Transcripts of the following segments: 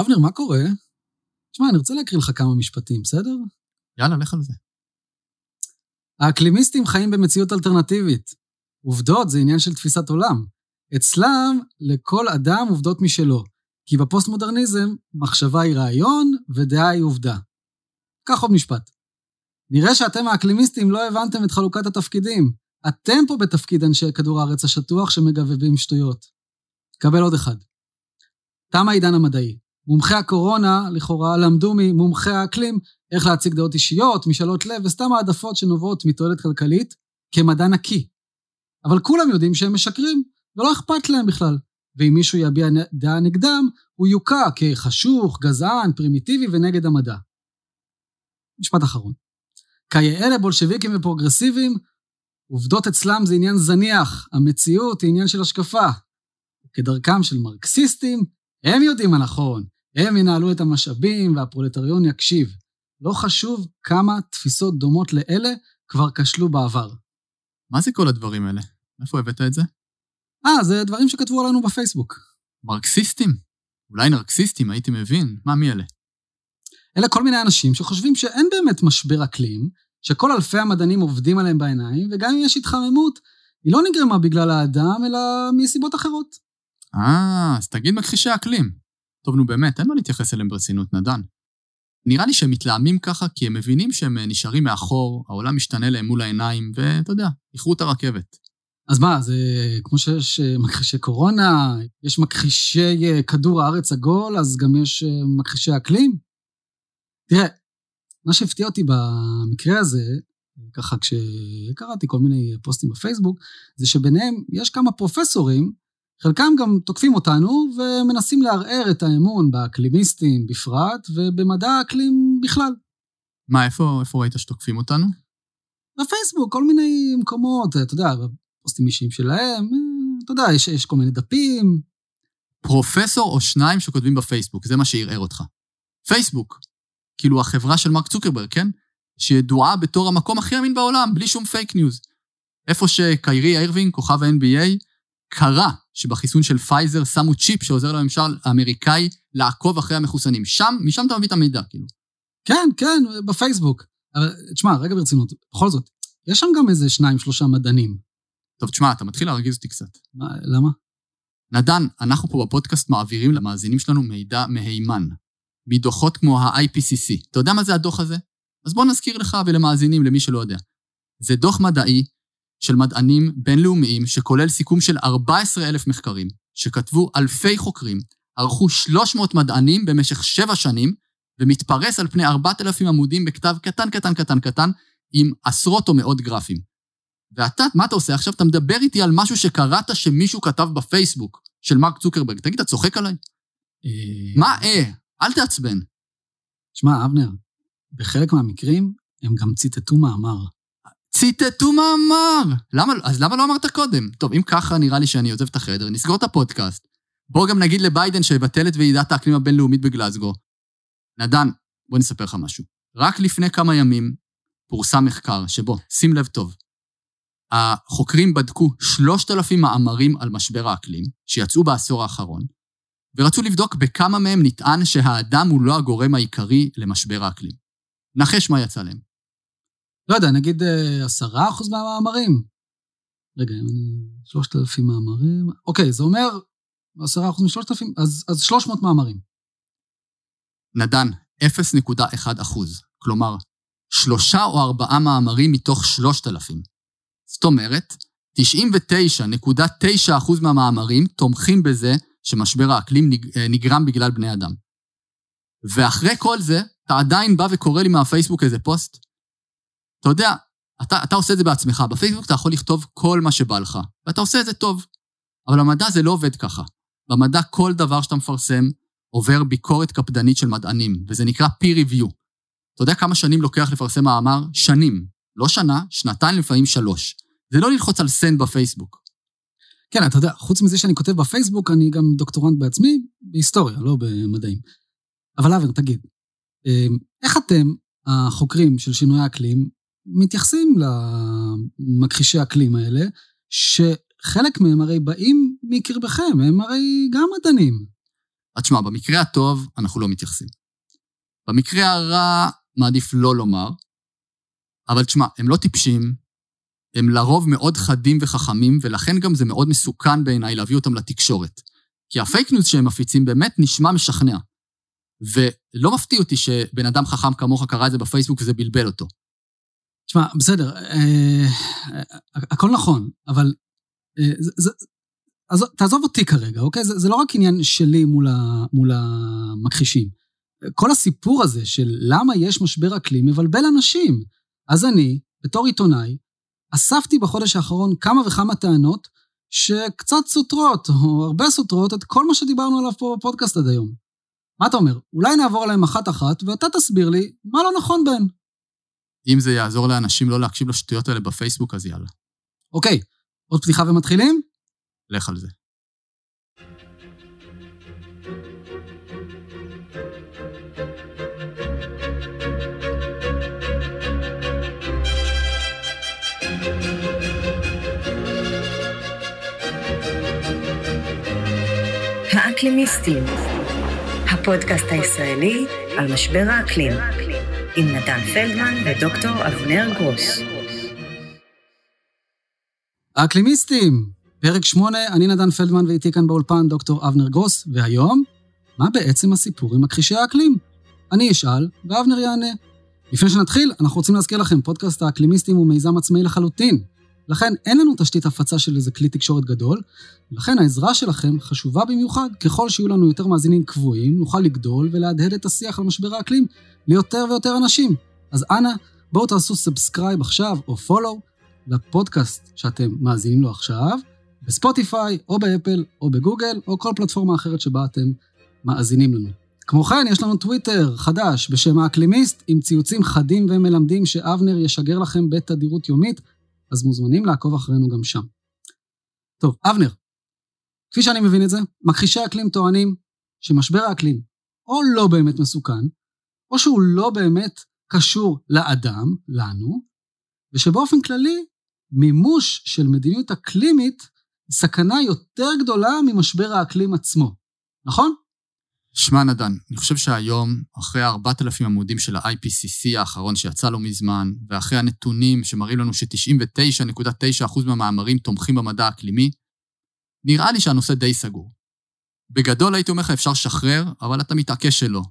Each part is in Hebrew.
אבנר, מה קורה? תשמע, אני רוצה להקריא לך כמה משפטים, בסדר? יאללה, לך על זה. האקלימיסטים חיים במציאות אלטרנטיבית. עובדות זה עניין של תפיסת עולם. אצלם, לכל אדם עובדות משלו. כי בפוסט-מודרניזם, מחשבה היא רעיון ודעה היא עובדה. קח עוד משפט. נראה שאתם האקלימיסטים לא הבנתם את חלוקת התפקידים. אתם פה בתפקיד אנשי כדור הארץ השטוח שמגבבים שטויות. קבל עוד אחד. תם העידן המדעי. מומחי הקורונה, לכאורה, למדו ממומחי האקלים איך להציג דעות אישיות, משאלות לב וסתם העדפות שנובעות מתועלת כלכלית כמדע נקי. אבל כולם יודעים שהם משקרים, ולא אכפת להם בכלל. ואם מישהו יביע דעה נגדם, הוא יוקע כחשוך, גזען, פרימיטיבי ונגד המדע. משפט אחרון. כיאה בולשביקים ופרוגרסיביים, עובדות אצלם זה עניין זניח, המציאות היא עניין של השקפה. כדרכם של מרקסיסטים, הם יודעים מה נכון, הם ינהלו את המשאבים והפרולטריון יקשיב. לא חשוב כמה תפיסות דומות לאלה כבר כשלו בעבר. מה זה כל הדברים האלה? איפה הבאת את זה? אה, זה דברים שכתבו עלינו בפייסבוק. מרקסיסטים? אולי נרקסיסטים, הייתי מבין. מה, מי אלה? אלה כל מיני אנשים שחושבים שאין באמת משבר אקלים, שכל אלפי המדענים עובדים עליהם בעיניים, וגם אם יש התחממות, היא לא נגרמה בגלל האדם, אלא מסיבות אחרות. אה, אז תגיד מכחישי אקלים. טוב, נו באמת, אין מה להתייחס אליהם ברצינות, נדן. נראה לי שהם מתלהמים ככה כי הם מבינים שהם נשארים מאחור, העולם משתנה להם מול העיניים, ואתה יודע, איחרו את הרכבת. אז מה, זה כמו שיש אה, מכחישי קורונה, יש מכחישי אה, כדור הארץ עגול, אז גם יש אה, מכחישי אקלים? תראה, מה שהפתיע אותי במקרה הזה, ככה כשקראתי כל מיני פוסטים בפייסבוק, זה שביניהם יש כמה פרופסורים, חלקם גם תוקפים אותנו ומנסים לערער את האמון באקלימיסטים בפרט ובמדע האקלים בכלל. מה, איפה, איפה ראית שתוקפים אותנו? בפייסבוק, כל מיני מקומות, אתה יודע, פוסטים אישיים שלהם, אתה יודע, יש, יש כל מיני דפים. פרופסור או שניים שכותבים בפייסבוק, זה מה שערער אותך. פייסבוק, כאילו החברה של מרק צוקרברג, כן? שידועה בתור המקום הכי אמין בעולם, בלי שום פייק ניוז. איפה שקיירי אירווינג, כוכב ה-NBA, קרא שבחיסון של פייזר שמו צ'יפ שעוזר לממשל האמריקאי לעקוב אחרי המחוסנים. שם, משם אתה מביא את המידע, כאילו. כן, כן, בפייסבוק. אבל תשמע, רגע ברצינות, בכל זאת, יש שם גם איזה שניים, שלושה מדענים. טוב, תשמע, אתה מתחיל להרגיז אותי קצת. מה, למה? נדן, אנחנו פה בפודקאסט מעבירים למאזינים שלנו מידע מהימן. מדוחות כמו ה-IPCC. אתה יודע מה זה הדוח הזה? אז בוא נזכיר לך ולמאזינים, למי שלא יודע. זה דוח מדעי של מדענים בינלאומיים שכולל סיכום של 14,000 מחקרים, שכתבו אלפי חוקרים, ערכו 300 מדענים במשך 7 שנים, ומתפרס על פני 4,000 עמודים בכתב קטן קטן קטן קטן, עם עשרות או מאות גרפים. ואתה, מה אתה עושה עכשיו? אתה מדבר איתי על משהו שקראת שמישהו כתב בפייסבוק של מרק צוקרברג. תגיד, אתה צוחק עליי? אה, מה אה? אל תעצבן. שמע, אבנר, בחלק מהמקרים הם גם ציטטו מאמר. ציטטו מאמר! למה, אז למה לא אמרת קודם? טוב, אם ככה נראה לי שאני עוזב את החדר, נסגור את הפודקאסט. בוא גם נגיד לביידן שיבטל את ועידת האקלים הבינלאומית בגלזגו. נדן, בוא נספר לך משהו. רק לפני כמה ימים פורסם מחקר שבו, שים לב טוב, החוקרים בדקו 3,000 מאמרים על משבר האקלים, שיצאו בעשור האחרון, ורצו לבדוק בכמה מהם נטען שהאדם הוא לא הגורם העיקרי למשבר האקלים. נחש מה יצא להם. לא יודע, נגיד אה, עשרה אחוז מהמאמרים. רגע, אם אני... שלושת אלפים מאמרים... אוקיי, זה אומר עשרה אחוז משלושת אלפים, אז, שלוש מאות מאמרים. נדן, 0.1 אחוז. כלומר, שלושה או ארבעה מאמרים מתוך שלושת אלפים. זאת אומרת, 99.9% מהמאמרים תומכים בזה שמשבר האקלים אה, נגרם בגלל בני אדם. ואחרי כל זה, אתה עדיין בא וקורא לי מהפייסבוק איזה פוסט? אתה יודע, אתה, אתה עושה את זה בעצמך, בפייסבוק אתה יכול לכתוב כל מה שבא לך, ואתה עושה את זה טוב. אבל במדע זה לא עובד ככה. במדע כל דבר שאתה מפרסם עובר ביקורת קפדנית של מדענים, וזה נקרא peer review. אתה יודע כמה שנים לוקח לפרסם מאמר? שנים. לא שנה, שנתיים, לפעמים שלוש. זה לא ללחוץ על send בפייסבוק. כן, אתה יודע, חוץ מזה שאני כותב בפייסבוק, אני גם דוקטורנט בעצמי, בהיסטוריה, לא במדעים. אבל אבר, תגיד, אמ, איך אתם, החוקרים של שינוי האקלים, מתייחסים למכחישי האקלים האלה, שחלק מהם הרי באים מקרבכם, הם הרי גם מדענים. אז תשמע, במקרה הטוב אנחנו לא מתייחסים. במקרה הרע מעדיף לא לומר, אבל תשמע, הם לא טיפשים, הם לרוב מאוד חדים וחכמים, ולכן גם זה מאוד מסוכן בעיניי להביא אותם לתקשורת. כי הפייק ניוז שהם מפיצים באמת נשמע משכנע. ולא מפתיע אותי שבן אדם חכם כמוך קרא את זה בפייסבוק וזה בלבל אותו. תשמע, בסדר, אה, הכל נכון, אבל אה, זה, זה, תעזוב אותי כרגע, אוקיי? זה, זה לא רק עניין שלי מול, ה, מול המכחישים. כל הסיפור הזה של למה יש משבר אקלים מבלבל אנשים. אז אני, בתור עיתונאי, אספתי בחודש האחרון כמה וכמה טענות שקצת סותרות, או הרבה סותרות, את כל מה שדיברנו עליו פה בפודקאסט עד היום. מה אתה אומר? אולי נעבור עליהם אחת-אחת, ואתה תסביר לי מה לא נכון בהן. אם זה יעזור לאנשים לא להקשיב לשטויות האלה בפייסבוק, אז יאללה. אוקיי, עוד פתיחה ומתחילים? לך על זה. האקלימיסטים, הפודקאסט הישראלי על משבר האקלים, עם נתן פלדמן ודוקטור אבנר גרוס. האקלימיסטים, פרק 8, אני נתן פלדמן ואיתי כאן באולפן דוקטור אבנר גרוס, והיום, מה בעצם הסיפור עם מכחישי האקלים? אני אשאל, ואבנר יענה. לפני שנתחיל, אנחנו רוצים להזכיר לכם, פודקאסט האקלימיסטים הוא מיזם עצמאי לחלוטין. לכן אין לנו תשתית הפצה של איזה כלי תקשורת גדול, ולכן העזרה שלכם חשובה במיוחד. ככל שיהיו לנו יותר מאזינים קבועים, נוכל לגדול ולהדהד את השיח על משבר האקלים ליותר ויותר אנשים. אז אנא, בואו תעשו subscribe עכשיו, או follow, לפודקאסט שאתם מאזינים לו עכשיו, בספוטיפיי, או באפל, או בגוגל, או כל פלטפורמה אחרת שבה אתם מאזינים לנו. כמו כן, יש לנו טוויטר חדש בשם האקלימיסט, עם ציוצים חדים ומלמדים שאבנר ישגר לכם בתדירות יומית. אז מוזמנים לעקוב אחרינו גם שם. טוב, אבנר, כפי שאני מבין את זה, מכחישי אקלים טוענים שמשבר האקלים או לא באמת מסוכן, או שהוא לא באמת קשור לאדם, לנו, ושבאופן כללי, מימוש של מדיניות אקלימית היא סכנה יותר גדולה ממשבר האקלים עצמו, נכון? שמע נדן, אני חושב שהיום, אחרי 4,000 עמודים של ה-IPCC האחרון שיצא לא מזמן, ואחרי הנתונים שמראים לנו ש-99.9% מהמאמרים תומכים במדע האקלימי, נראה לי שהנושא די סגור. בגדול הייתי אומר לך אפשר לשחרר, אבל אתה מתעקש שלא.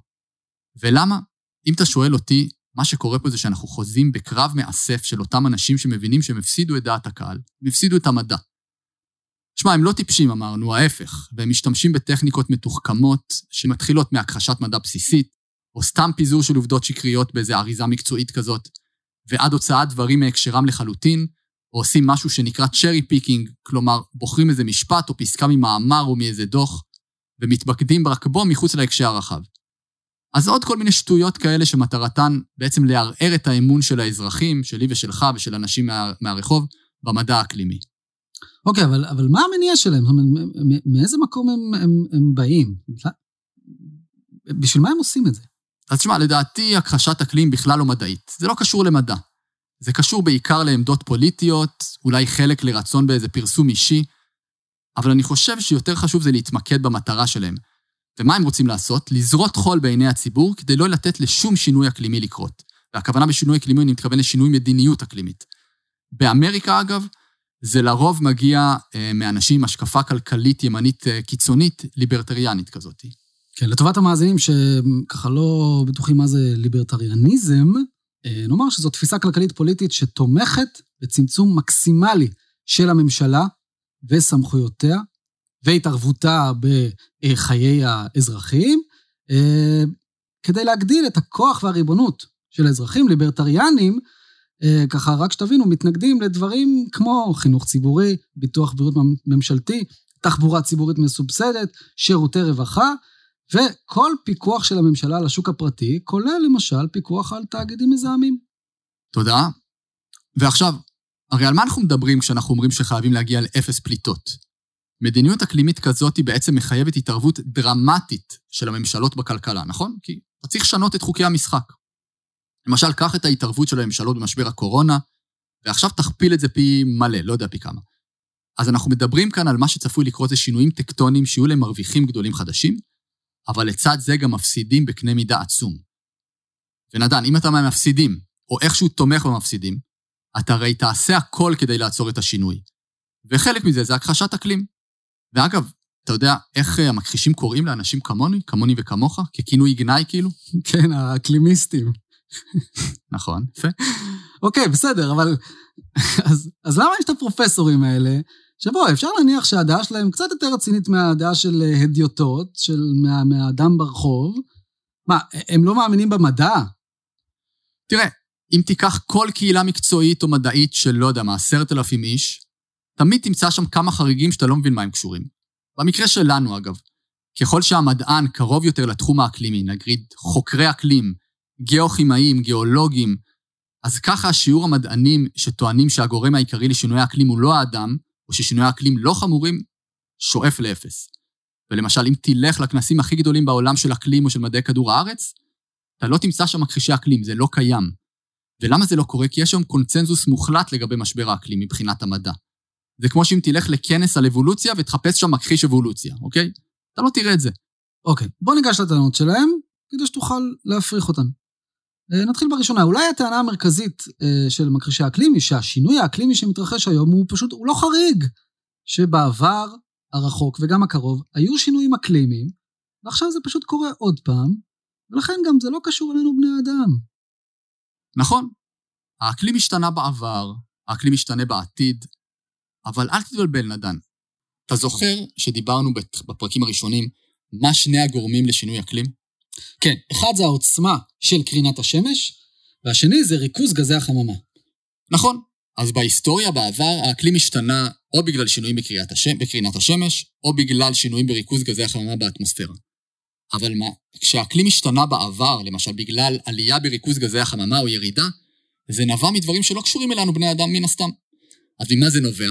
ולמה? אם אתה שואל אותי, מה שקורה פה זה שאנחנו חוזים בקרב מאסף של אותם אנשים שמבינים שהם הפסידו את דעת הקהל, הם הפסידו את המדע. שמע, הם לא טיפשים, אמרנו, ההפך, והם משתמשים בטכניקות מתוחכמות שמתחילות מהכחשת מדע בסיסית, או סתם פיזור של עובדות שקריות באיזו אריזה מקצועית כזאת, ועד הוצאת דברים מהקשרם לחלוטין, או עושים משהו שנקרא cherry picking, כלומר, בוחרים איזה משפט או פסקה ממאמר או מאיזה דוח, ומתמקדים רק בו מחוץ להקשר הרחב. אז עוד כל מיני שטויות כאלה שמטרתן בעצם לערער את האמון של האזרחים, שלי ושלך ושל אנשים מה, מהרחוב, במדע האקלימי. אוקיי, אבל, אבל מה המניע שלהם? זאת אומרת, מאיזה מקום הם, הם, הם באים? בשביל מה הם עושים את זה? אז תשמע, לדעתי הכחשת אקלים בכלל לא מדעית. זה לא קשור למדע. זה קשור בעיקר לעמדות פוליטיות, אולי חלק לרצון באיזה פרסום אישי, אבל אני חושב שיותר חשוב זה להתמקד במטרה שלהם. ומה הם רוצים לעשות? לזרות חול בעיני הציבור כדי לא לתת לשום שינוי אקלימי לקרות. והכוונה בשינוי אקלימי, אני מתכוון לשינוי מדיניות אקלימית. באמריקה, אגב, זה לרוב מגיע אה, מאנשים עם השקפה כלכלית ימנית אה, קיצונית, ליברטריאנית כזאת. כן, לטובת המאזינים שככה לא בטוחים מה זה ליברטריאניזם, אה, נאמר שזו תפיסה כלכלית פוליטית שתומכת בצמצום מקסימלי של הממשלה וסמכויותיה והתערבותה בחיי האזרחים, כדי להגדיל את הכוח והריבונות של האזרחים. ליברטריאנים ככה, רק שתבינו, מתנגדים לדברים כמו חינוך ציבורי, ביטוח בריאות ממשלתי, תחבורה ציבורית מסובסדת, שירותי רווחה, וכל פיקוח של הממשלה על השוק הפרטי, כולל למשל פיקוח על תאגידים מזהמים. תודה. ועכשיו, הרי על מה אנחנו מדברים כשאנחנו אומרים שחייבים להגיע לאפס פליטות? מדיניות אקלימית כזאת היא בעצם מחייבת התערבות דרמטית של הממשלות בכלכלה, נכון? כי צריך לשנות את חוקי המשחק. למשל, קח את ההתערבות של הממשלות במשבר הקורונה, ועכשיו תכפיל את זה פי מלא, לא יודע פי כמה. אז אנחנו מדברים כאן על מה שצפוי לקרות זה שינויים טקטוניים שיהיו להם מרוויחים גדולים חדשים, אבל לצד זה גם מפסידים בקנה מידה עצום. ונדן, אם אתה מהמפסידים, או איכשהו תומך במפסידים, אתה הרי תעשה הכל כדי לעצור את השינוי. וחלק מזה זה הכחשת אקלים. ואגב, אתה יודע איך אה, המכחישים קוראים לאנשים כמוני, כמוני וכמוך? ככינוי גנאי כאילו? כן, האקלימיסטים. נכון, יפה. אוקיי, בסדר, אבל... אז, אז למה יש את הפרופסורים האלה, שבו אפשר להניח שהדעה שלהם קצת יותר רצינית מהדעה של אה, הדיוטות, של מה, מהאדם ברחוב? מה, הם לא מאמינים במדע? תראה, אם תיקח כל קהילה מקצועית או מדעית של, לא יודע מה, עשרת אלפים איש, תמיד תמצא שם כמה חריגים שאתה לא מבין מה הם קשורים. במקרה שלנו, אגב, ככל שהמדען קרוב יותר לתחום האקלימי, נגיד חוקרי אקלים, גיאוכימאים, גיאולוגים, אז ככה השיעור המדענים שטוענים שהגורם העיקרי לשינוי האקלים הוא לא האדם, או ששינוי האקלים לא חמורים, שואף לאפס. ולמשל, אם תלך לכנסים הכי גדולים בעולם של אקלים או של מדעי כדור הארץ, אתה לא תמצא שם מכחישי אקלים, זה לא קיים. ולמה זה לא קורה? כי יש שם קונצנזוס מוחלט לגבי משבר האקלים מבחינת המדע. זה כמו שאם תלך לכנס על אבולוציה ותחפש שם מכחיש אבולוציה, אוקיי? אתה לא תראה את זה. אוקיי, בוא ניגש לטענות שלהם, כדי שתוכל להפריך אותן. אה, נתחיל בראשונה. אולי הטענה המרכזית אה, של מכחישי האקלים היא שהשינוי האקלימי שמתרחש היום הוא פשוט, הוא לא חריג. שבעבר הרחוק וגם הקרוב היו שינויים אקלימיים, ועכשיו זה פשוט קורה עוד פעם, ולכן גם זה לא קשור אלינו בני אדם. נכון, האקלים השתנה בעבר, האקלים משתנה בעתיד, אבל אל תתבלבל, נדן. אתה זוכר שדיברנו בפרקים הראשונים מה שני הגורמים לשינוי אקלים? כן, אחד זה העוצמה של קרינת השמש, והשני זה ריכוז גזי החממה. נכון. אז בהיסטוריה, בעבר, האקלים השתנה או בגלל שינויים השם, בקרינת השמש, או בגלל שינויים בריכוז גזי החממה באטמוספירה. אבל מה, כשהאקלים השתנה בעבר, למשל בגלל עלייה בריכוז גזי החממה או ירידה, זה נבע מדברים שלא קשורים אלינו בני אדם מן הסתם. אז ממה זה נובע?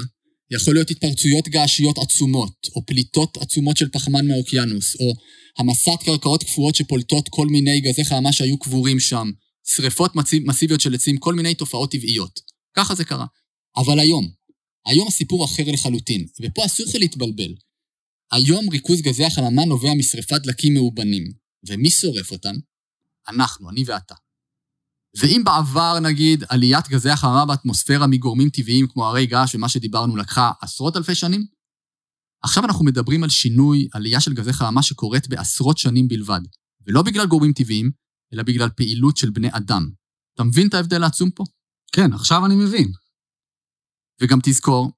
יכול להיות התפרצויות געשיות עצומות, או פליטות עצומות של פחמן מהאוקיינוס, או המסת קרקעות קפואות שפולטות כל מיני גזי חממה שהיו קבורים שם, שריפות מסיביות של עצים, כל מיני תופעות טבעיות. ככה זה קרה. אבל היום, היום הסיפור אחר לחלוטין, ופה אסור לך להתבלבל. היום ריכוז גזי החממה נובע משרפת דלקים מאובנים, ומי שורף אותם? אנחנו, אני ואתה. ואם בעבר, נגיד, עליית גזי החממה באטמוספירה מגורמים טבעיים כמו הרי געש ומה שדיברנו לקחה עשרות אלפי שנים, עכשיו אנחנו מדברים על שינוי, עלייה של גזי חממה שקורית בעשרות שנים בלבד, ולא בגלל גורמים טבעיים, אלא בגלל פעילות של בני אדם. אתה מבין את ההבדל העצום פה? כן, עכשיו אני מבין. וגם תזכור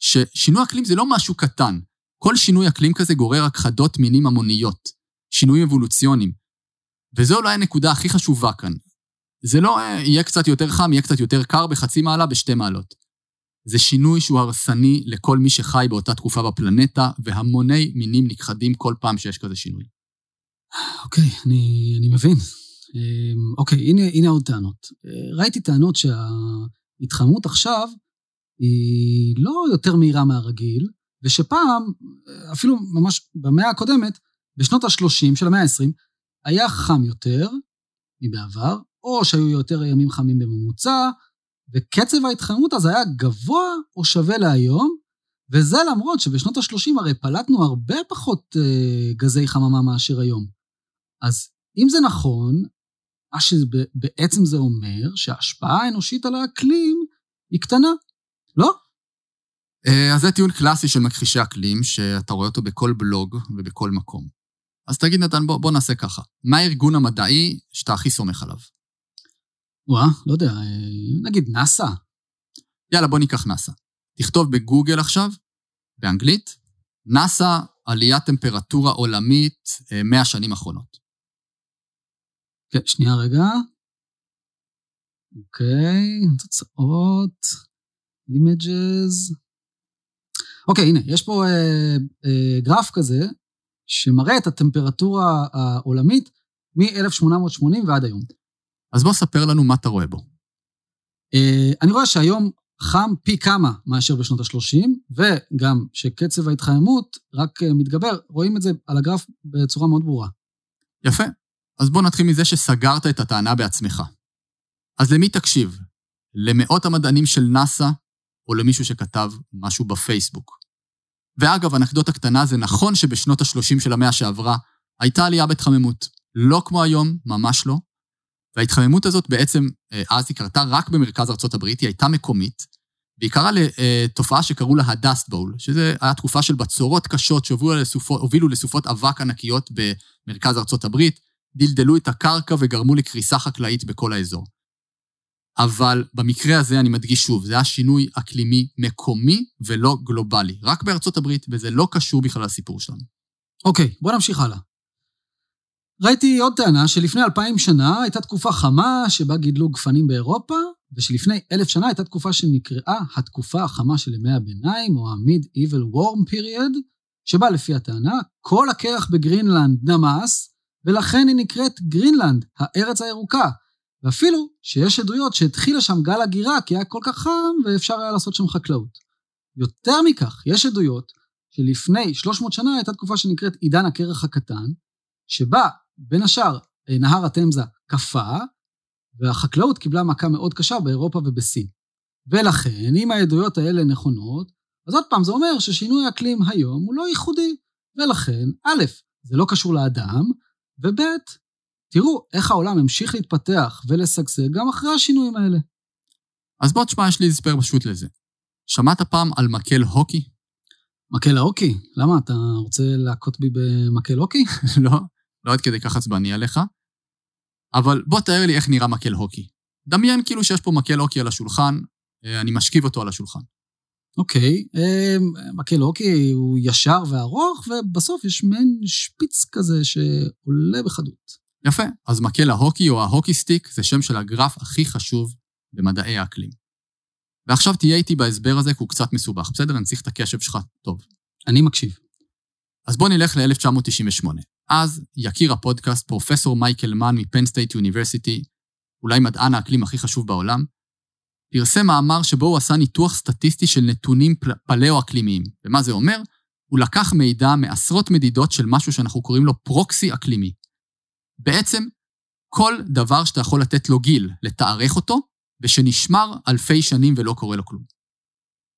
ששינוי אקלים זה לא משהו קטן. כל שינוי אקלים כזה גורר הכחדות מינים המוניות, שינויים אבולוציוניים. וזו אולי הנקודה הכי חשובה כאן. זה לא אה, יהיה קצת יותר חם, יהיה קצת יותר קר בחצי מעלה, בשתי מעלות. זה שינוי שהוא הרסני לכל מי שחי באותה תקופה בפלנטה, והמוני מינים נכחדים כל פעם שיש כזה שינוי. אוקיי, אני, אני מבין. אמ, אוקיי, הנה, הנה עוד טענות. אה, ראיתי טענות שההתחממות עכשיו היא לא יותר מהירה מהרגיל, ושפעם, אפילו ממש במאה הקודמת, בשנות ה-30 של המאה ה-20, היה חם יותר מבעבר, או שהיו יותר ימים חמים בממוצע, וקצב ההתחממות אז היה גבוה או שווה להיום, וזה למרות שבשנות ה-30 הרי פלטנו הרבה פחות uh, גזי חממה מאשר היום. אז אם זה נכון, מה שבעצם זה אומר שההשפעה האנושית על האקלים היא קטנה, לא? אה, אז זה טיעון קלאסי של מכחישי אקלים, שאתה רואה אותו בכל בלוג ובכל מקום. אז תגיד, נתן, בוא, בוא נעשה ככה. מה הארגון המדעי שאתה הכי סומך עליו? וואה, לא יודע, אה, נגיד נאסא. יאללה, בוא ניקח נאסא. תכתוב בגוגל עכשיו, באנגלית, נאסא, עליית טמפרטורה עולמית 100 אה, שנים אחרונות. כן, שנייה רגע. אוקיי, תוצאות, images. אוקיי, הנה, יש פה אה, אה, גרף כזה, שמראה את הטמפרטורה העולמית מ-1880 ועד היום. אז בוא ספר לנו מה אתה רואה בו. אה, אני רואה שהיום חם פי כמה מאשר בשנות ה-30, וגם שקצב ההתחממות רק אה, מתגבר, רואים את זה על הגרף בצורה מאוד ברורה. יפה. אז בוא נתחיל מזה שסגרת את הטענה בעצמך. אז למי תקשיב? למאות המדענים של נאס"א, או למישהו שכתב משהו בפייסבוק? ואגב, אנקדוטה קטנה, זה נכון שבשנות ה-30 של המאה שעברה, הייתה עלייה בהתחממות. לא כמו היום, ממש לא. וההתחממות הזאת בעצם, אה, אז היא קרתה רק במרכז ארצות הברית, היא הייתה מקומית, והיא קרה לתופעה שקראו לה ה-Dust Bowl, שזו הייתה תקופה של בצורות קשות שהובילו לסופות אבק ענקיות במרכז ארצות הברית, דלדלו את הקרקע וגרמו לקריסה חקלאית בכל האזור. אבל במקרה הזה, אני מדגיש שוב, זה היה שינוי אקלימי מקומי ולא גלובלי, רק בארצות הברית, וזה לא קשור בכלל לסיפור שלנו. אוקיי, אוקיי, בוא נמשיך הלאה. ראיתי עוד טענה שלפני אלפיים שנה הייתה תקופה חמה שבה גידלו גפנים באירופה, ושלפני אלף שנה הייתה תקופה שנקראה התקופה החמה של ימי הביניים, או ה-Medieval Warm Period, שבה לפי הטענה, כל הקרח בגרינלנד נמס, ולכן היא נקראת גרינלנד, הארץ הירוקה. ואפילו שיש עדויות שהתחילה שם גל הגירה כי היה כל כך חם ואפשר היה לעשות שם חקלאות. יותר מכך, יש עדויות שלפני 300 שנה הייתה תקופה שנקראת עידן הקרח הקטן, שבה בין השאר נהר התמזה קפא, והחקלאות קיבלה מכה מאוד קשה באירופה ובסין. ולכן, אם העדויות האלה נכונות, אז עוד פעם, זה אומר ששינוי האקלים היום הוא לא ייחודי, ולכן, א', זה לא קשור לאדם, וב', תראו איך העולם המשיך להתפתח ולשגשג גם אחרי השינויים האלה. אז בוא תשמע, יש לי הסבר פשוט לזה. שמעת פעם על מקל הוקי? מקל ההוקי? למה, אתה רוצה להכות בי במקל הוקי? לא, לא עד כדי כך עצבני עליך. אבל בוא תאר לי איך נראה מקל הוקי. דמיין כאילו שיש פה מקל הוקי על השולחן, אה, אני משכיב אותו על השולחן. אוקיי, אה, מקל הוקי הוא ישר וארוך, ובסוף יש מעין שפיץ כזה שעולה בחדות. יפה, אז מקל ההוקי או ההוקי סטיק זה שם של הגרף הכי חשוב במדעי האקלים. ועכשיו תהיה איתי בהסבר הזה, כי הוא קצת מסובך, בסדר? אני צריך את הקשב שלך טוב. אני מקשיב. אז בוא נלך ל-1998. אז יקיר הפודקאסט, פרופסור מייקל מן מ Penn State University, אולי מדען האקלים הכי חשוב בעולם, פרסם מאמר שבו הוא עשה ניתוח סטטיסטי של נתונים פליאו-אקלימיים. ומה זה אומר? הוא לקח מידע מעשרות מדידות של משהו שאנחנו קוראים לו proxy אקלימי. בעצם, כל דבר שאתה יכול לתת לו גיל, לתארך אותו, ושנשמר אלפי שנים ולא קורה לו כלום.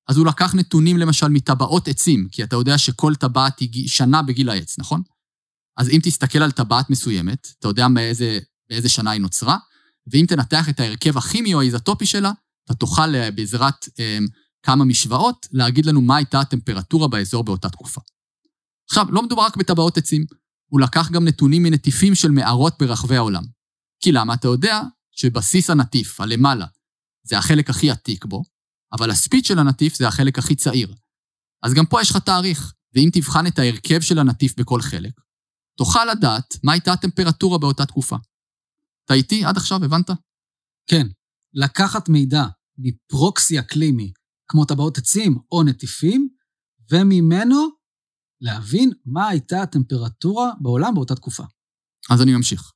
אז הוא לקח נתונים למשל מטבעות עצים, כי אתה יודע שכל טבעת היא שנה בגיל העץ, נכון? אז אם תסתכל על טבעת מסוימת, אתה יודע באיזה, באיזה שנה היא נוצרה, ואם תנתח את ההרכב הכימי או האיזוטופי שלה, אתה תוכל אה, בעזרת אה, כמה משוואות להגיד לנו מה הייתה הטמפרטורה באזור באותה תקופה. עכשיו, לא מדובר רק בטבעות עצים, הוא לקח גם נתונים מנטיפים של מערות ברחבי העולם. כי למה? אתה יודע שבסיס הנטיף, הלמעלה, זה החלק הכי עתיק בו, אבל השפיץ של הנטיף זה החלק הכי צעיר. אז גם פה יש לך תאריך, ואם תבחן את ההרכב של הנטיף בכל חלק, תוכל לדעת מה הייתה הטמפרטורה באותה תקופה. אתה איתי עד עכשיו, הבנת? כן. לקחת מידע מ proxy אקלימי, כמו טבעות עצים או נטיפים, וממנו להבין מה הייתה הטמפרטורה בעולם באותה תקופה. אז אני ממשיך.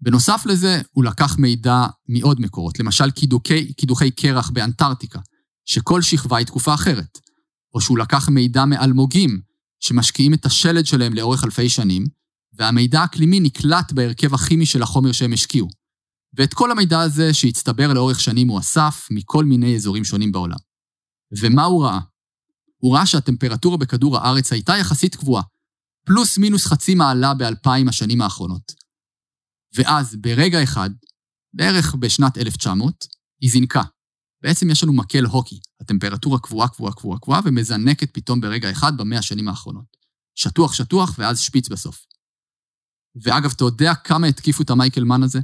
בנוסף לזה, הוא לקח מידע מעוד מקורות, למשל קידוקי, קידוחי קרח באנטארקטיקה, שכל שכבה היא תקופה אחרת, או שהוא לקח מידע מאלמוגים, שמשקיעים את השלד שלהם לאורך אלפי שנים, והמידע האקלימי נקלט בהרכב הכימי של החומר שהם השקיעו. ואת כל המידע הזה שהצטבר לאורך שנים הוא אסף מכל מיני אזורים שונים בעולם. ומה הוא ראה? הוא ראה שהטמפרטורה בכדור הארץ הייתה יחסית קבועה, פלוס מינוס חצי מעלה באלפיים השנים האחרונות. ואז, ברגע אחד, בערך בשנת 1900, היא זינקה. בעצם יש לנו מקל הוקי, הטמפרטורה קבועה, קבועה, קבועה, קבועה, ומזנקת פתאום ברגע אחד במאה השנים האחרונות. שטוח, שטוח, ואז שפיץ בסוף. ואגב, אתה יודע כמה התקיפו את המייקל מן הזה?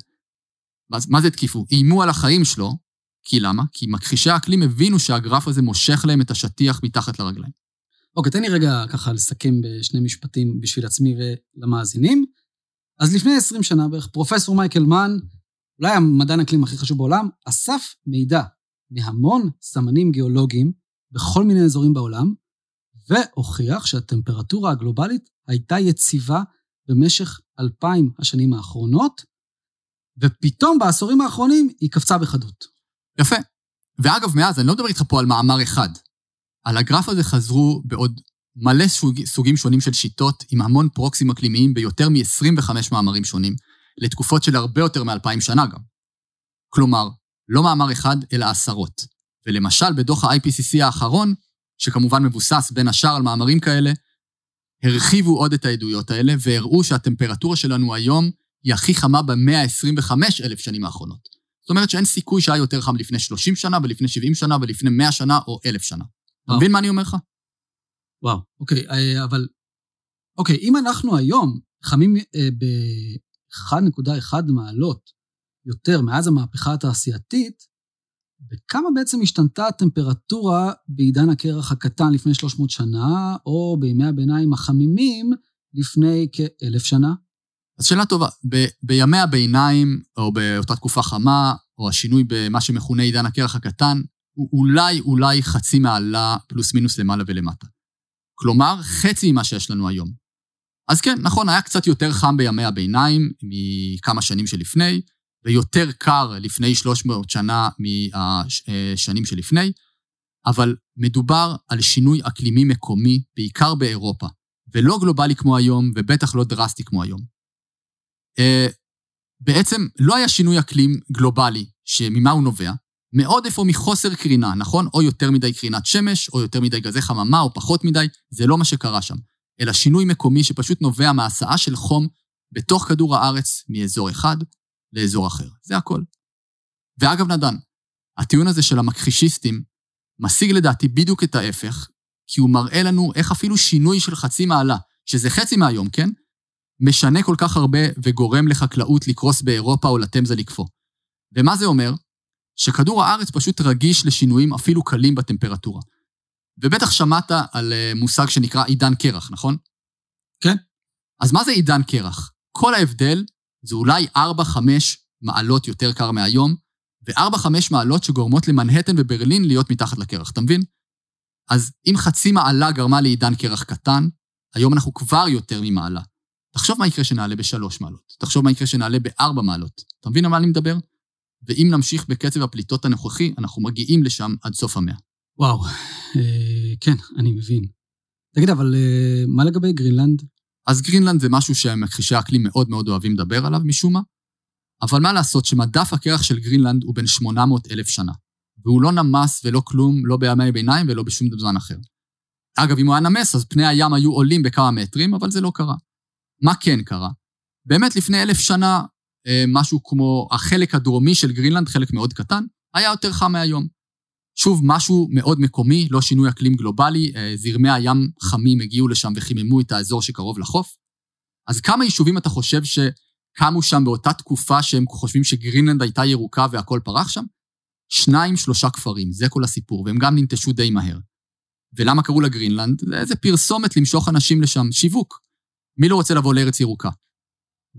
מה זה התקיפו? איימו על החיים שלו, כי למה? כי מכחישי האקלים הבינו שהגרף הזה מושך להם את השטיח מתחת לרגליים. אוקיי, תן לי רגע ככה לסכם בשני משפטים בשביל עצמי ולמאזינים. אז לפני 20 שנה בערך, פרופסור מייקל מן, אולי המדען אקלים הכי חשוב בעולם, אסף מידע מהמון סמנים גיאולוגיים בכל מיני אזורים בעולם, והוכיח שהטמפרטורה הגלובלית הייתה יציבה במשך אלפיים השנים האחרונות, ופתאום בעשורים האחרונים היא קפצה בחדות. יפה. ואגב, מאז, אני לא מדבר איתך פה על מאמר אחד. על הגרף הזה חזרו בעוד מלא סוג, סוגים שונים של שיטות, עם המון פרוקסים אקלימיים ביותר מ-25 מאמרים שונים, לתקופות של הרבה יותר מ-2,000 שנה גם. כלומר, לא מאמר אחד, אלא עשרות. ולמשל, בדוח ה-IPCC האחרון, שכמובן מבוסס בין השאר על מאמרים כאלה, הרחיבו עוד את העדויות האלה והראו שהטמפרטורה שלנו היום היא הכי חמה ב-125 אלף שנים האחרונות. זאת אומרת שאין סיכוי שהיה יותר חם לפני 30 שנה ולפני 70 שנה ולפני 100 שנה או 1,000 שנה. אתה מבין מה אני אומר לך? וואו, אוקיי, אה, אבל... אוקיי, אם אנחנו היום חמים אה, ב-1.1 מעלות יותר מאז המהפכה התעשייתית, בכמה בעצם השתנתה הטמפרטורה בעידן הקרח הקטן לפני 300 שנה, או בימי הביניים החמימים לפני כאלף שנה? אז שאלה טובה. ב- בימי הביניים, או באותה תקופה חמה, או השינוי במה שמכונה עידן הקרח הקטן, הוא אולי אולי חצי מעלה פלוס מינוס למעלה ולמטה. כלומר, חצי ממה שיש לנו היום. אז כן, נכון, היה קצת יותר חם בימי הביניים מכמה שנים שלפני, ויותר קר לפני 300 שנה מהשנים שלפני, אבל מדובר על שינוי אקלימי מקומי, בעיקר באירופה, ולא גלובלי כמו היום, ובטח לא דרסטי כמו היום. אה, בעצם לא היה שינוי אקלים גלובלי, שממה הוא נובע? מעודף או מחוסר קרינה, נכון? או יותר מדי קרינת שמש, או יותר מדי גזי חממה, או פחות מדי, זה לא מה שקרה שם. אלא שינוי מקומי שפשוט נובע מהסעה של חום בתוך כדור הארץ מאזור אחד לאזור אחר. זה הכל. ואגב, נדן, הטיעון הזה של המכחישיסטים משיג לדעתי בדיוק את ההפך, כי הוא מראה לנו איך אפילו שינוי של חצי מעלה, שזה חצי מהיום, כן? משנה כל כך הרבה וגורם לחקלאות לקרוס באירופה או לתמזה לקפוא. ומה זה אומר? שכדור הארץ פשוט רגיש לשינויים אפילו קלים בטמפרטורה. ובטח שמעת על אה, מושג שנקרא עידן קרח, נכון? כן. אז מה זה עידן קרח? כל ההבדל זה אולי 4-5 מעלות יותר קר מהיום, ו-4-5 מעלות שגורמות למנהטן וברלין להיות מתחת לקרח, אתה מבין? אז אם חצי מעלה גרמה לעידן קרח קטן, היום אנחנו כבר יותר ממעלה. תחשוב מה יקרה שנעלה בשלוש מעלות, תחשוב מה יקרה שנעלה בארבע מעלות. אתה מבין על מה אני מדבר? ואם נמשיך בקצב הפליטות הנוכחי, אנחנו מגיעים לשם עד סוף המאה. וואו, אה, כן, אני מבין. תגיד, אבל אה, מה לגבי גרינלנד? אז גרינלנד זה משהו שמכחישי האקלים מאוד מאוד אוהבים לדבר עליו משום מה, אבל מה לעשות שמדף הקרח של גרינלנד הוא בן 800 אלף שנה, והוא לא נמס ולא כלום, לא בימי ביניים ולא בשום זמן אחר. אגב, אם הוא היה נמס, אז פני הים היו עולים בכמה מטרים, אבל זה לא קרה. מה כן קרה? באמת לפני אלף שנה, אה, משהו כמו החלק הדרומי של גרינלנד, חלק מאוד קטן, היה יותר חם מהיום. שוב, משהו מאוד מקומי, לא שינוי אקלים גלובלי, אה, זרמי הים חמים הגיעו לשם וחיממו את האזור שקרוב לחוף. אז כמה יישובים אתה חושב שקמו שם באותה תקופה שהם חושבים שגרינלנד הייתה ירוקה והכל פרח שם? שניים, שלושה כפרים, זה כל הסיפור, והם גם ננטשו די מהר. ולמה קראו לה גרינלנד? זה פרסומת למשוך אנשים לשם, שיווק. מי לא רוצה לבוא לארץ ירוקה?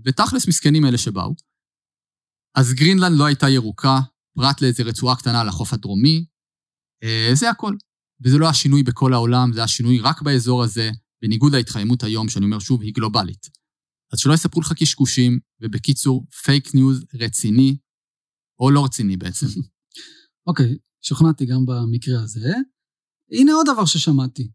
ותכלס מסכנים אלה שבאו. אז גרינלנד לא הייתה ירוקה, פרט לאיזו רצועה קטנה על החוף הדרומי, זה הכל. וזה לא השינוי בכל העולם, זה השינוי רק באזור הזה, בניגוד להתחממות היום, שאני אומר שוב, היא גלובלית. אז שלא יספרו לך קשקושים, ובקיצור, פייק ניוז רציני, או לא רציני בעצם. אוקיי, שוכנעתי גם במקרה הזה. הנה עוד דבר ששמעתי,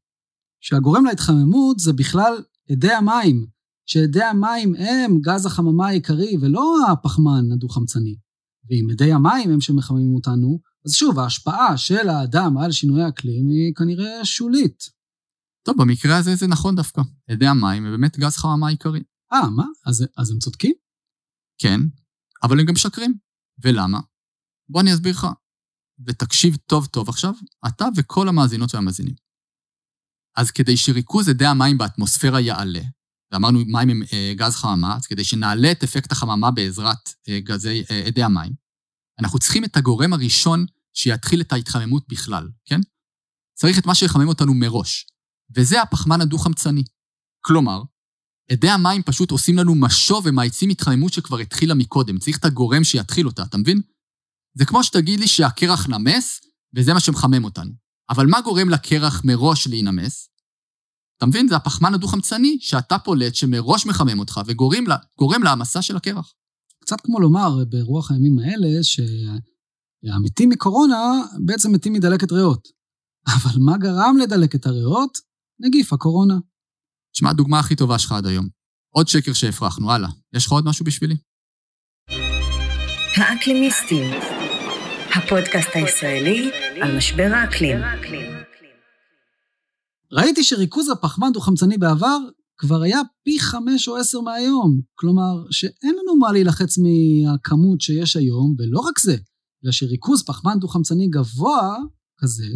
שהגורם להתחממות זה בכלל אדי המים, שאדי המים הם גז החממה העיקרי ולא הפחמן הדו-חמצני. ואם אדי המים הם שמחממים אותנו, אז שוב, ההשפעה של האדם על שינוי האקלים היא כנראה שולית. טוב, במקרה הזה זה נכון דווקא. אדי המים הם באמת גז חממה עיקרי. אה, מה? אז, אז הם צודקים? כן, אבל הם גם משקרים. ולמה? בוא אני אסביר לך. ותקשיב טוב טוב עכשיו, אתה וכל המאזינות והמאזינים. אז כדי שריכוז אדי המים באטמוספירה יעלה, ואמרנו מים הם אה, גז חממה, אז כדי שנעלה את אפקט החממה בעזרת אה, גזי אה, אדי המים, אנחנו צריכים את הגורם הראשון שיתחיל את ההתחממות בכלל, כן? צריך את מה שיחמם אותנו מראש, וזה הפחמן הדו-חמצני. כלומר, אדי המים פשוט עושים לנו משוב ומאיצים התחממות שכבר התחילה מקודם, צריך את הגורם שיתחיל אותה, אתה מבין? זה כמו שתגיד לי שהקרח נמס, וזה מה שמחמם אותנו. אבל מה גורם לקרח מראש להינמס? אתה מבין? זה הפחמן הדו-חמצני שאתה פולט, שמראש מחמם אותך וגורם להעמסה של הקרח. קצת כמו לומר ברוח הימים האלה, שהמתים מקורונה בעצם מתים מדלקת ריאות. אבל מה גרם לדלקת הריאות? נגיף הקורונה. תשמע, הדוגמה הכי טובה שלך עד היום. עוד שקר שהפרחנו, הלאה. יש לך עוד משהו בשבילי? האקלימיסטים, הפודקאסט הישראלי על משבר האקלים. ראיתי שריכוז הפחמן דו-חמצני בעבר כבר היה פי חמש או עשר מהיום. כלומר, שאין לנו מה להילחץ מהכמות שיש היום, ולא רק זה, אלא שריכוז פחמן דו-חמצני גבוה כזה,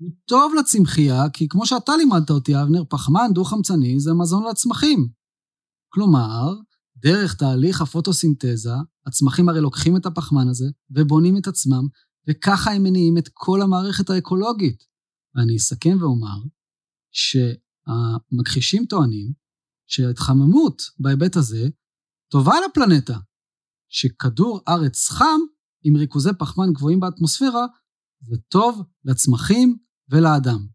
הוא טוב לצמחייה, כי כמו שאתה לימדת אותי, אבנר, פחמן דו-חמצני זה מזון לצמחים. כלומר, דרך תהליך הפוטוסינתזה, הצמחים הרי לוקחים את הפחמן הזה ובונים את עצמם, וככה הם מניעים את כל המערכת האקולוגית. ואני אסכם ואומר שהמכחישים טוענים שההתחממות בהיבט הזה טובה לפלנטה, שכדור ארץ חם עם ריכוזי פחמן גבוהים באטמוספירה זה טוב לצמחים ולאדם.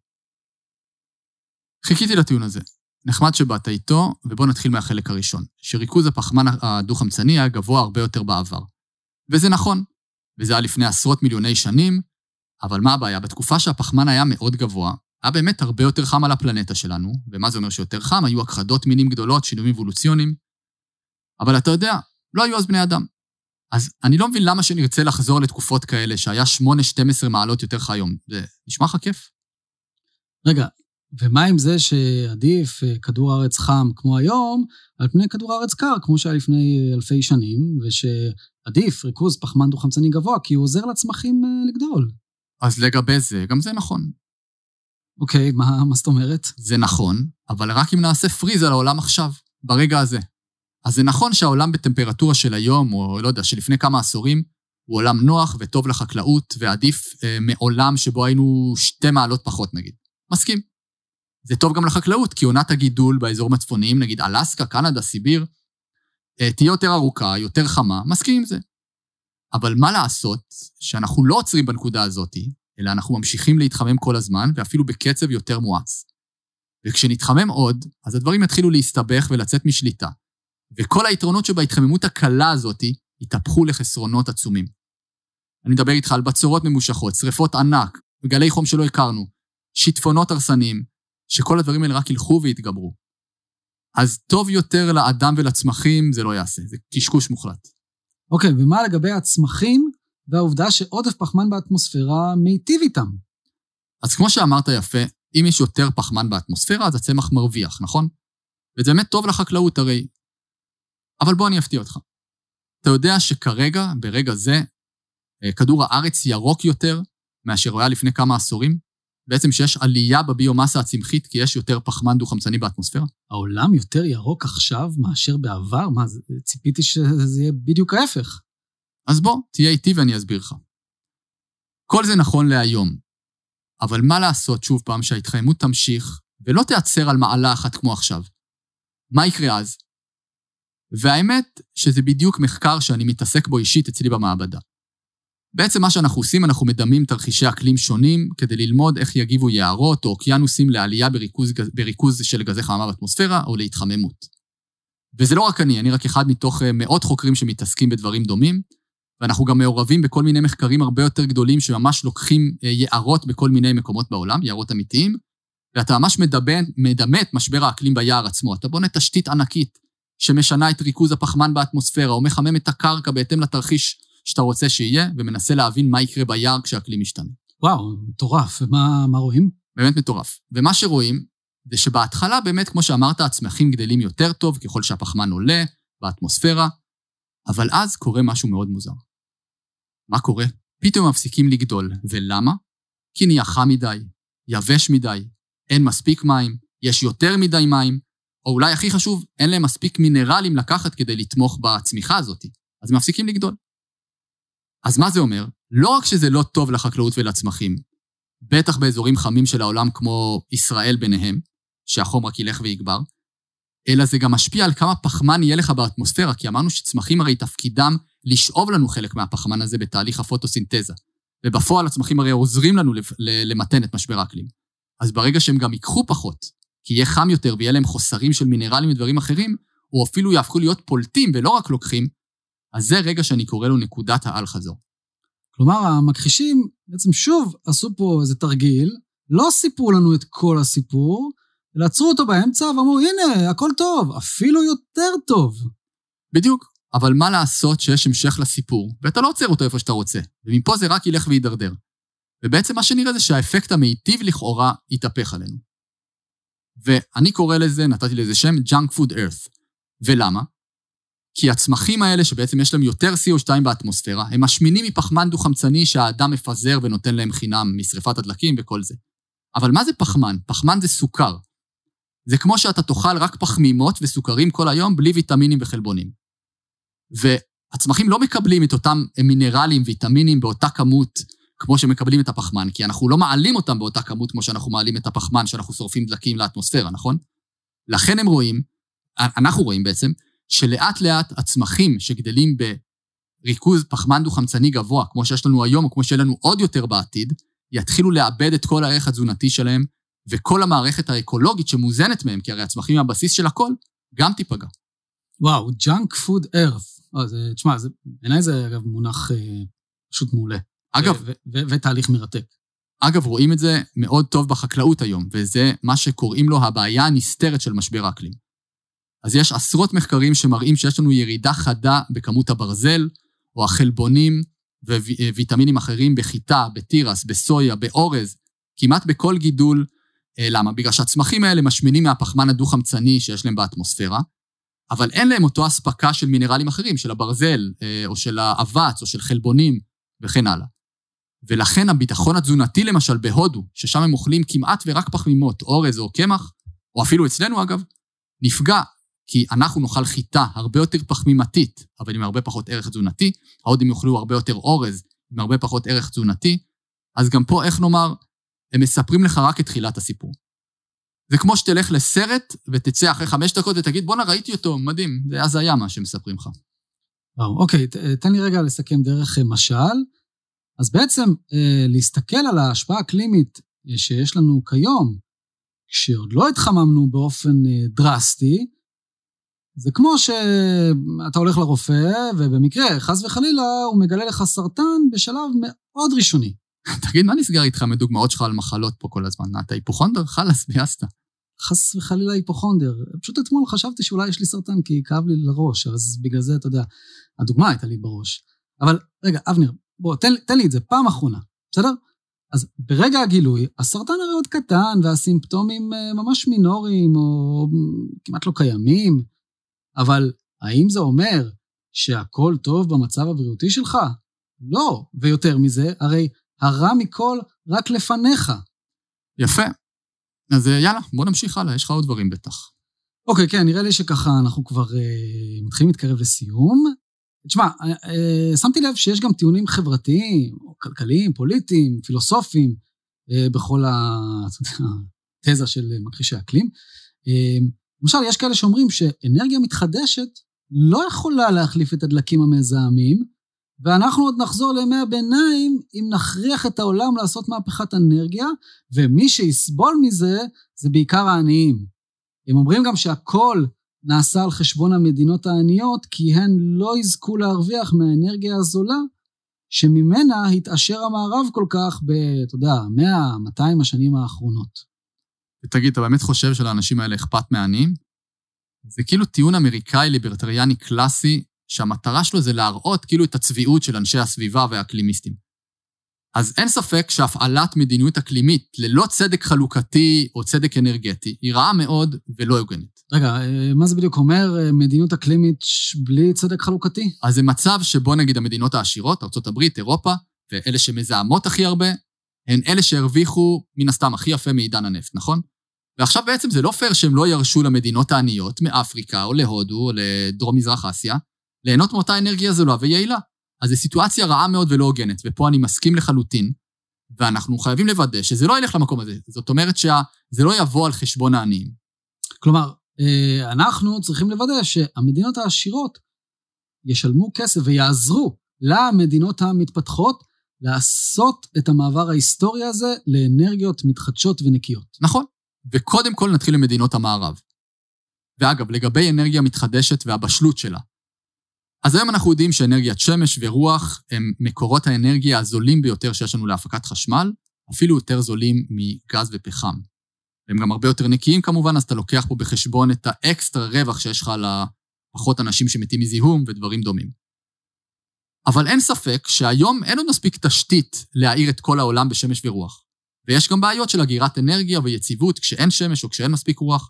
חיכיתי לטיעון הזה. נחמד שבאת איתו, ובואו נתחיל מהחלק הראשון, שריכוז הפחמן הדו-חמצני היה גבוה הרבה יותר בעבר. וזה נכון, וזה היה לפני עשרות מיליוני שנים, אבל מה הבעיה? בתקופה שהפחמן היה מאוד גבוה, היה באמת הרבה יותר חם על הפלנטה שלנו, ומה זה אומר שיותר חם? היו הכחדות מינים גדולות, שינויים אבולוציוניים. אבל אתה יודע, לא היו אז בני אדם. אז אני לא מבין למה שנרצה לחזור לתקופות כאלה, שהיה 8-12 מעלות יותר חם זה נשמע לך כיף? רגע, ומה עם זה שעדיף אה, כדור הארץ חם כמו היום, על פני כדור הארץ קר, כמו שהיה לפני אה, אלפי שנים, ושעדיף ריכוז פחמן דו-חמצני גבוה, כי הוא עוזר לצמחים אה, לגדול. אז לגבי זה, גם זה נכון. אוקיי, מה, מה זאת אומרת? זה נכון, אבל רק אם נעשה פריז על העולם עכשיו, ברגע הזה. אז זה נכון שהעולם בטמפרטורה של היום, או לא יודע, שלפני כמה עשורים, הוא עולם נוח וטוב לחקלאות, ועדיף אה, מעולם שבו היינו שתי מעלות פחות נגיד. מסכים. זה טוב גם לחקלאות, כי עונת הגידול באזורים הצפוניים, נגיד אלסקה, קנדה, סיביר, אה, תהיה יותר ארוכה, יותר חמה, מסכים עם זה. אבל מה לעשות שאנחנו לא עוצרים בנקודה הזאת, אלא אנחנו ממשיכים להתחמם כל הזמן, ואפילו בקצב יותר מואץ. וכשנתחמם עוד, אז הדברים יתחילו להסתבך ולצאת משליטה. וכל היתרונות שבהתחממות הקלה הזאת יתהפכו לחסרונות עצומים. אני מדבר איתך על בצורות ממושכות, שריפות ענק, גלי חום שלא הכרנו, שיטפונות הרסניים, שכל הדברים האלה רק ילכו ויתגברו. אז טוב יותר לאדם ולצמחים זה לא יעשה, זה קשקוש מוחלט. אוקיי, okay, ומה לגבי הצמחים והעובדה שעודף פחמן באטמוספירה מיטיב איתם? אז כמו שאמרת יפה, אם יש יותר פחמן באטמוספירה, אז הצמח מרוויח, נכון? וזה באמת טוב לחקלאות הרי. אבל בוא אני אפתיע אותך. אתה יודע שכרגע, ברגע זה, אה, כדור הארץ ירוק יותר מאשר הוא היה לפני כמה עשורים? בעצם שיש עלייה בביומאסה הצמחית כי יש יותר פחמן דו-חמצני באטמוספירה? העולם יותר ירוק עכשיו מאשר בעבר? מה, ציפיתי שזה יהיה בדיוק ההפך. אז בוא, תהיה איתי ואני אסביר לך. כל זה נכון להיום, אבל מה לעשות שוב פעם שההתחממות תמשיך ולא תיעצר על מעלה אחת כמו עכשיו? מה יקרה אז? והאמת שזה בדיוק מחקר שאני מתעסק בו אישית אצלי במעבדה. בעצם מה שאנחנו עושים, אנחנו מדמים תרחישי אקלים שונים כדי ללמוד איך יגיבו יערות או אוקיינוסים לעלייה בריכוז, בריכוז של גזי חממה באטמוספירה או להתחממות. וזה לא רק אני, אני רק אחד מתוך אה, מאות חוקרים שמתעסקים בדברים דומים, ואנחנו גם מעורבים בכל מיני מחקרים הרבה יותר גדולים שממש לוקחים אה, יערות בכל מיני מקומות בעולם, יערות אמיתיים, ואתה ממש מדמה, מדמה את משבר האקלים ביער עצמו. אתה בונה תשתית ענקית שמשנה את ריכוז הפחמן באטמוספירה, או מחמם את הקרקע בהתאם לתרחיש שאתה רוצה שיהיה, ומנסה להבין מה יקרה ביער כשהאקלים משתנה. וואו, מטורף. ומה רואים? באמת מטורף. ומה שרואים, זה שבהתחלה באמת, כמו שאמרת, הצמחים גדלים יותר טוב ככל שהפחמן עולה באטמוספירה, אבל אז קורה משהו מאוד מוזר. מה קורה? פתאום מפסיקים לגדול. ולמה? כי נהיה חם מדי, יבש מדי, אין מספיק מים, יש יותר מדי מים, או אולי הכי חשוב, אין להם מספיק מינרלים לקחת כדי לתמוך בצמיחה הזאת, אז הם מפסיקים לגדול. אז מה זה אומר? לא רק שזה לא טוב לחקלאות ולצמחים, בטח באזורים חמים של העולם כמו ישראל ביניהם, שהחום רק ילך ויגבר, אלא זה גם משפיע על כמה פחמן יהיה לך באטמוספירה, כי אמרנו שצמחים הרי תפקידם לשאוב לנו חלק מהפחמן הזה בתהליך הפוטוסינתזה. ובפועל הצמחים הרי עוזרים לנו למתן את משבר האקלים. אז ברגע שהם גם ייקחו פחות, כי יהיה חם יותר ויהיה להם חוסרים של מינרלים ודברים אחרים, או אפילו יהפכו להיות פולטים ולא רק לוקחים, אז זה רגע שאני קורא לו נקודת האל-חזור. כלומר, המכחישים בעצם שוב עשו פה איזה תרגיל, לא סיפרו לנו את כל הסיפור, אלא עצרו אותו באמצע ואמרו, הנה, הכל טוב, אפילו יותר טוב. בדיוק, אבל מה לעשות שיש המשך לסיפור, ואתה לא עוצר אותו איפה שאתה רוצה, ומפה זה רק ילך ויידרדר. ובעצם מה שנראה זה שהאפקט המיטיב לכאורה יתהפך עלינו. ואני קורא לזה, נתתי לזה שם, junk food earth. ולמה? כי הצמחים האלה, שבעצם יש להם יותר CO2 באטמוספירה, הם משמינים מפחמן דו-חמצני שהאדם מפזר ונותן להם חינם משרפת הדלקים וכל זה. אבל מה זה פחמן? פחמן זה סוכר. זה כמו שאתה תאכל רק פחמימות וסוכרים כל היום בלי ויטמינים וחלבונים. והצמחים לא מקבלים את אותם מינרלים, ויטמינים, באותה כמות כמו שמקבלים את הפחמן, כי אנחנו לא מעלים אותם באותה כמות כמו שאנחנו מעלים את הפחמן שאנחנו שורפים דלקים לאטמוספירה, נכון? לכן הם רואים, אנחנו רואים בעצם, שלאט לאט הצמחים שגדלים בריכוז פחמן דו-חמצני גבוה, כמו שיש לנו היום, או כמו שיהיה לנו עוד יותר בעתיד, יתחילו לאבד את כל הערך התזונתי שלהם, וכל המערכת האקולוגית שמוזנת מהם, כי הרי הצמחים הם הבסיס של הכל, גם תיפגע. וואו, junk food earth. תשמע, בעיניי זה אגב מונח אה, פשוט מעולה. אגב... ותהליך מרתק. אגב, רואים את זה מאוד טוב בחקלאות היום, וזה מה שקוראים לו הבעיה הנסתרת של משבר האקלים. אז יש עשרות מחקרים שמראים שיש לנו ירידה חדה בכמות הברזל, או החלבונים וויטמינים אחרים בחיטה, בתירס, בסויה, באורז, כמעט בכל גידול. אה, למה? בגלל שהצמחים האלה משמינים מהפחמן הדו-חמצני שיש להם באטמוספירה, אבל אין להם אותו אספקה של מינרלים אחרים, של הברזל, אה, או של האבץ, או של חלבונים, וכן הלאה. ולכן הביטחון התזונתי למשל בהודו, ששם הם אוכלים כמעט ורק פחמימות, אורז או קמח, או אפילו אצלנו אגב, נפגע, כי אנחנו נאכל חיטה הרבה יותר פחמימתית, אבל עם הרבה פחות ערך תזונתי, ההודים יאכלו הרבה יותר אורז, עם הרבה פחות ערך תזונתי, אז גם פה, איך נאמר, הם מספרים לך רק את תחילת הסיפור. זה כמו שתלך לסרט ותצא אחרי חמש דקות ותגיד, בואנה, ראיתי אותו, מדהים, זה הזיה מה שמספרים לך. וואו, אוקיי, תן לי רגע לסכם דרך אה, משל. אז בעצם אה, להסתכל על ההשפעה הקלימית אה, שיש לנו כיום, כשעוד לא התחממנו באופן דרסטי, זה כמו שאתה הולך לרופא, ובמקרה, חס וחלילה, הוא מגלה לך סרטן בשלב מאוד ראשוני. תגיד, מה נסגר איתך מדוגמאות שלך על מחלות פה כל הזמן? אתה היפוכונדר? חלאס, ביאסת. חס וחלילה היפוכונדר. פשוט אתמול חשבתי שאולי יש לי סרטן כי כאב לי לראש, אז בגלל זה, אתה יודע, הדוגמה הייתה לי בראש. אבל רגע, אבנר, בוא, תן, תן לי את זה פעם אחרונה, בסדר? אז ברגע הגילוי, הסרטן הרי עוד קטן והסימפטומים אה, ממש מינוריים או כמעט לא קיימים, אבל האם זה אומר שהכל טוב במצב הבריאותי שלך? לא, ויותר מזה, הרי הרע מכל רק לפניך. יפה. אז אה, יאללה, בוא נמשיך הלאה, יש לך עוד דברים בטח. אוקיי, כן, נראה לי שככה אנחנו כבר uh, מתחילים להתקרב לסיום. תשמע, אה, אה, שמתי לב שיש גם טיעונים חברתיים, כלכליים, פוליטיים, פילוסופיים, אה, בכל התזה של מכחישי אקלים. למשל, יש כאלה שאומרים שאנרגיה מתחדשת לא יכולה להחליף את הדלקים המזהמים, ואנחנו עוד נחזור לימי הביניים אם נכריח את העולם לעשות מהפכת אנרגיה, ומי שיסבול מזה זה בעיקר העניים. הם אומרים גם שהכל נעשה על חשבון המדינות העניות, כי הן לא יזכו להרוויח מהאנרגיה הזולה, שממנה התעשר המערב כל כך ב, אתה יודע, 100, 200 השנים האחרונות. ותגיד, אתה באמת חושב שלאנשים האלה אכפת מעניים? זה כאילו טיעון אמריקאי ליברטריאני קלאסי, שהמטרה שלו זה להראות כאילו את הצביעות של אנשי הסביבה והאקלימיסטים. אז אין ספק שהפעלת מדיניות אקלימית ללא צדק חלוקתי או צדק אנרגטי היא רעה מאוד ולא הוגנת. רגע, מה זה בדיוק אומר מדיניות אקלימית בלי צדק חלוקתי? אז זה מצב שבו נגיד המדינות העשירות, ארה"ב, אירופה, ואלה שמזהמות הכי הרבה, הן אלה שהרוויחו מן הסתם הכי יפה מעידן הנפט, נכון? ועכשיו בעצם זה לא פייר שהם לא ירשו למדינות העניות מאפריקה או להודו או לדרום-מזרח אסיה, ליהנות מאותה אנרגיה זולה ויעילה. אז זו סיטואציה רעה מאוד ולא הוגנת, ופה אני מסכים לחלוטין, ואנחנו חייבים לוודא שזה לא ילך למקום הזה. זאת אומרת שזה לא יבוא על חשבון העניים. כלומר, אה, אנחנו צריכים לוודא שהמדינות העשירות ישלמו כסף ויעזרו למדינות המתפתחות לעשות את המעבר ההיסטורי הזה לאנרגיות מתחדשות ונקיות. נכון, וקודם כל נתחיל למדינות המערב. ואגב, לגבי אנרגיה מתחדשת והבשלות שלה, אז היום אנחנו יודעים שאנרגיית שמש ורוח הם מקורות האנרגיה הזולים ביותר שיש לנו להפקת חשמל, אפילו יותר זולים מגז ופחם. הם גם הרבה יותר נקיים כמובן, אז אתה לוקח פה בחשבון את האקסטרה רווח שיש לך על הפחות אנשים שמתים מזיהום ודברים דומים. אבל אין ספק שהיום אין עוד מספיק תשתית להאיר את כל העולם בשמש ורוח. ויש גם בעיות של אגירת אנרגיה ויציבות כשאין שמש או כשאין מספיק רוח.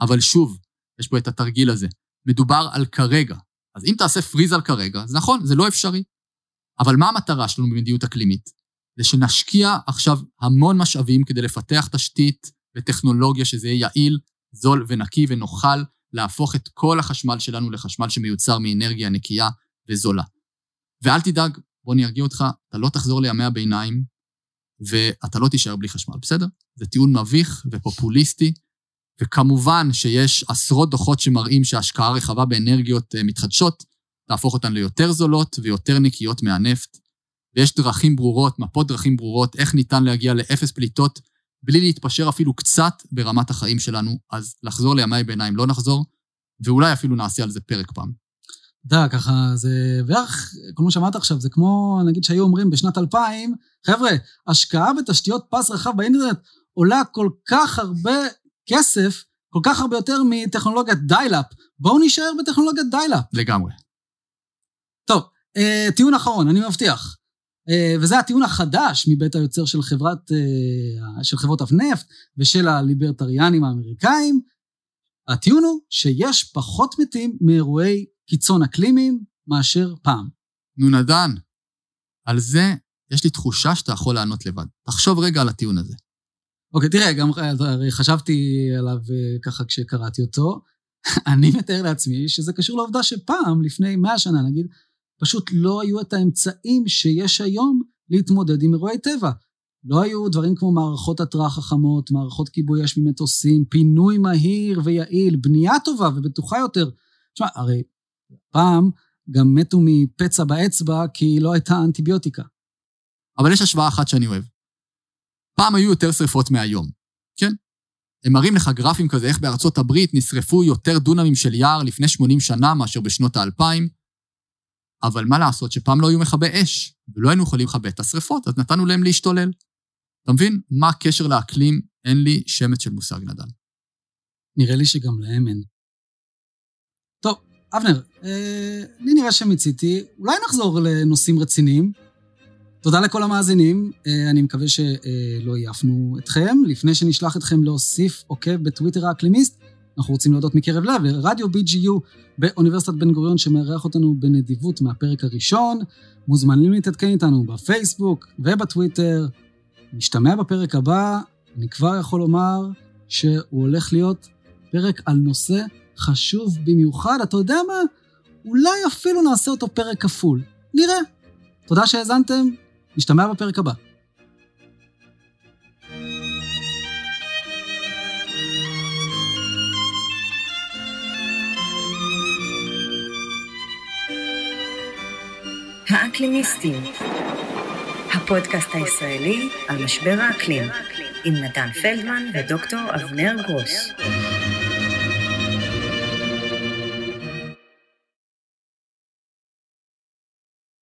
אבל שוב, יש פה את התרגיל הזה. מדובר על כרגע. אז אם תעשה פריז על כרגע, אז נכון, זה לא אפשרי. אבל מה המטרה שלנו במדיניות אקלימית? זה שנשקיע עכשיו המון משאבים כדי לפתח תשתית וטכנולוגיה שזה יהיה יעיל, זול ונקי ונוכל להפוך את כל החשמל שלנו לחשמל שמיוצר מאנרגיה נקייה וזולה. ואל תדאג, בוא אני ארגיע אותך, אתה לא תחזור לימי הביניים ואתה לא תישאר בלי חשמל, בסדר? זה טיעון מביך ופופוליסטי, וכמובן שיש עשרות דוחות שמראים שהשקעה רחבה באנרגיות אה, מתחדשות תהפוך אותן ליותר זולות ויותר נקיות מהנפט, ויש דרכים ברורות, מפות דרכים ברורות, איך ניתן להגיע לאפס פליטות בלי להתפשר אפילו קצת ברמת החיים שלנו, אז לחזור לימי ביניים לא נחזור, ואולי אפילו נעשה על זה פרק פעם. אתה יודע, ככה זה בערך, כמו שאמרת עכשיו, זה כמו, נגיד שהיו אומרים בשנת 2000, חבר'ה, השקעה בתשתיות פס רחב באינטרנט עולה כל כך הרבה כסף, כל כך הרבה יותר מטכנולוגיית dial-up. בואו נישאר בטכנולוגיית dial-up. לגמרי. טוב, אה, טיעון אחרון, אני מבטיח. אה, וזה הטיעון החדש מבית היוצר של, חברת, אה, של חברות הנפט ושל הליברטריאנים האמריקאים. הטיעון הוא שיש פחות מתים מאירועי קיצון אקלימיים מאשר פעם. נו נדן, על זה יש לי תחושה שאתה יכול לענות לבד. תחשוב רגע על הטיעון הזה. אוקיי, תראה, גם הרי חשבתי עליו אה, ככה כשקראתי אותו. אני מתאר לעצמי שזה קשור לעובדה שפעם, לפני מאה שנה נגיד, פשוט לא היו את האמצעים שיש היום להתמודד עם אירועי טבע. לא היו דברים כמו מערכות התרעה חכמות, מערכות כיבוי אש ממטוסים, פינוי מהיר ויעיל, בנייה טובה ובטוחה יותר. תשמע, הרי פעם גם מתו מפצע באצבע כי לא הייתה אנטיביוטיקה. אבל יש השוואה אחת שאני אוהב. פעם היו יותר שריפות מהיום, כן? הם מראים לך גרפים כזה, איך בארצות הברית נשרפו יותר דונמים של יער לפני 80 שנה מאשר בשנות האלפיים, אבל מה לעשות שפעם לא היו מכבי אש, ולא היינו יכולים לכבות את השרפות, אז נתנו להם להשתולל. אתה מבין? מה הקשר לאקלים? אין לי שמץ של מושג נדל. נראה לי שגם להם אין. טוב, אבנר, אה, לי נראה שמיציתי. אולי נחזור לנושאים רציניים. תודה לכל המאזינים, אה, אני מקווה שלא עייפנו אתכם. לפני שנשלח אתכם להוסיף עוקב בטוויטר האקלימיסט, אנחנו רוצים להודות מקרב לב לרדיו BGU באוניברסיטת בן גוריון שמארח אותנו בנדיבות מהפרק הראשון. מוזמנים להתעדכן איתנו בפייסבוק ובטוויטר. נשתמע בפרק הבא, אני כבר יכול לומר שהוא הולך להיות פרק על נושא חשוב במיוחד. אתה יודע מה? אולי אפילו נעשה אותו פרק כפול. נראה. תודה שהאזנתם, נשתמע בפרק הבא. האקלימיסטים, הפודקאסט הישראלי על משבר האקלים, עם נתן פלדמן ודוקטור אבנר גרוס.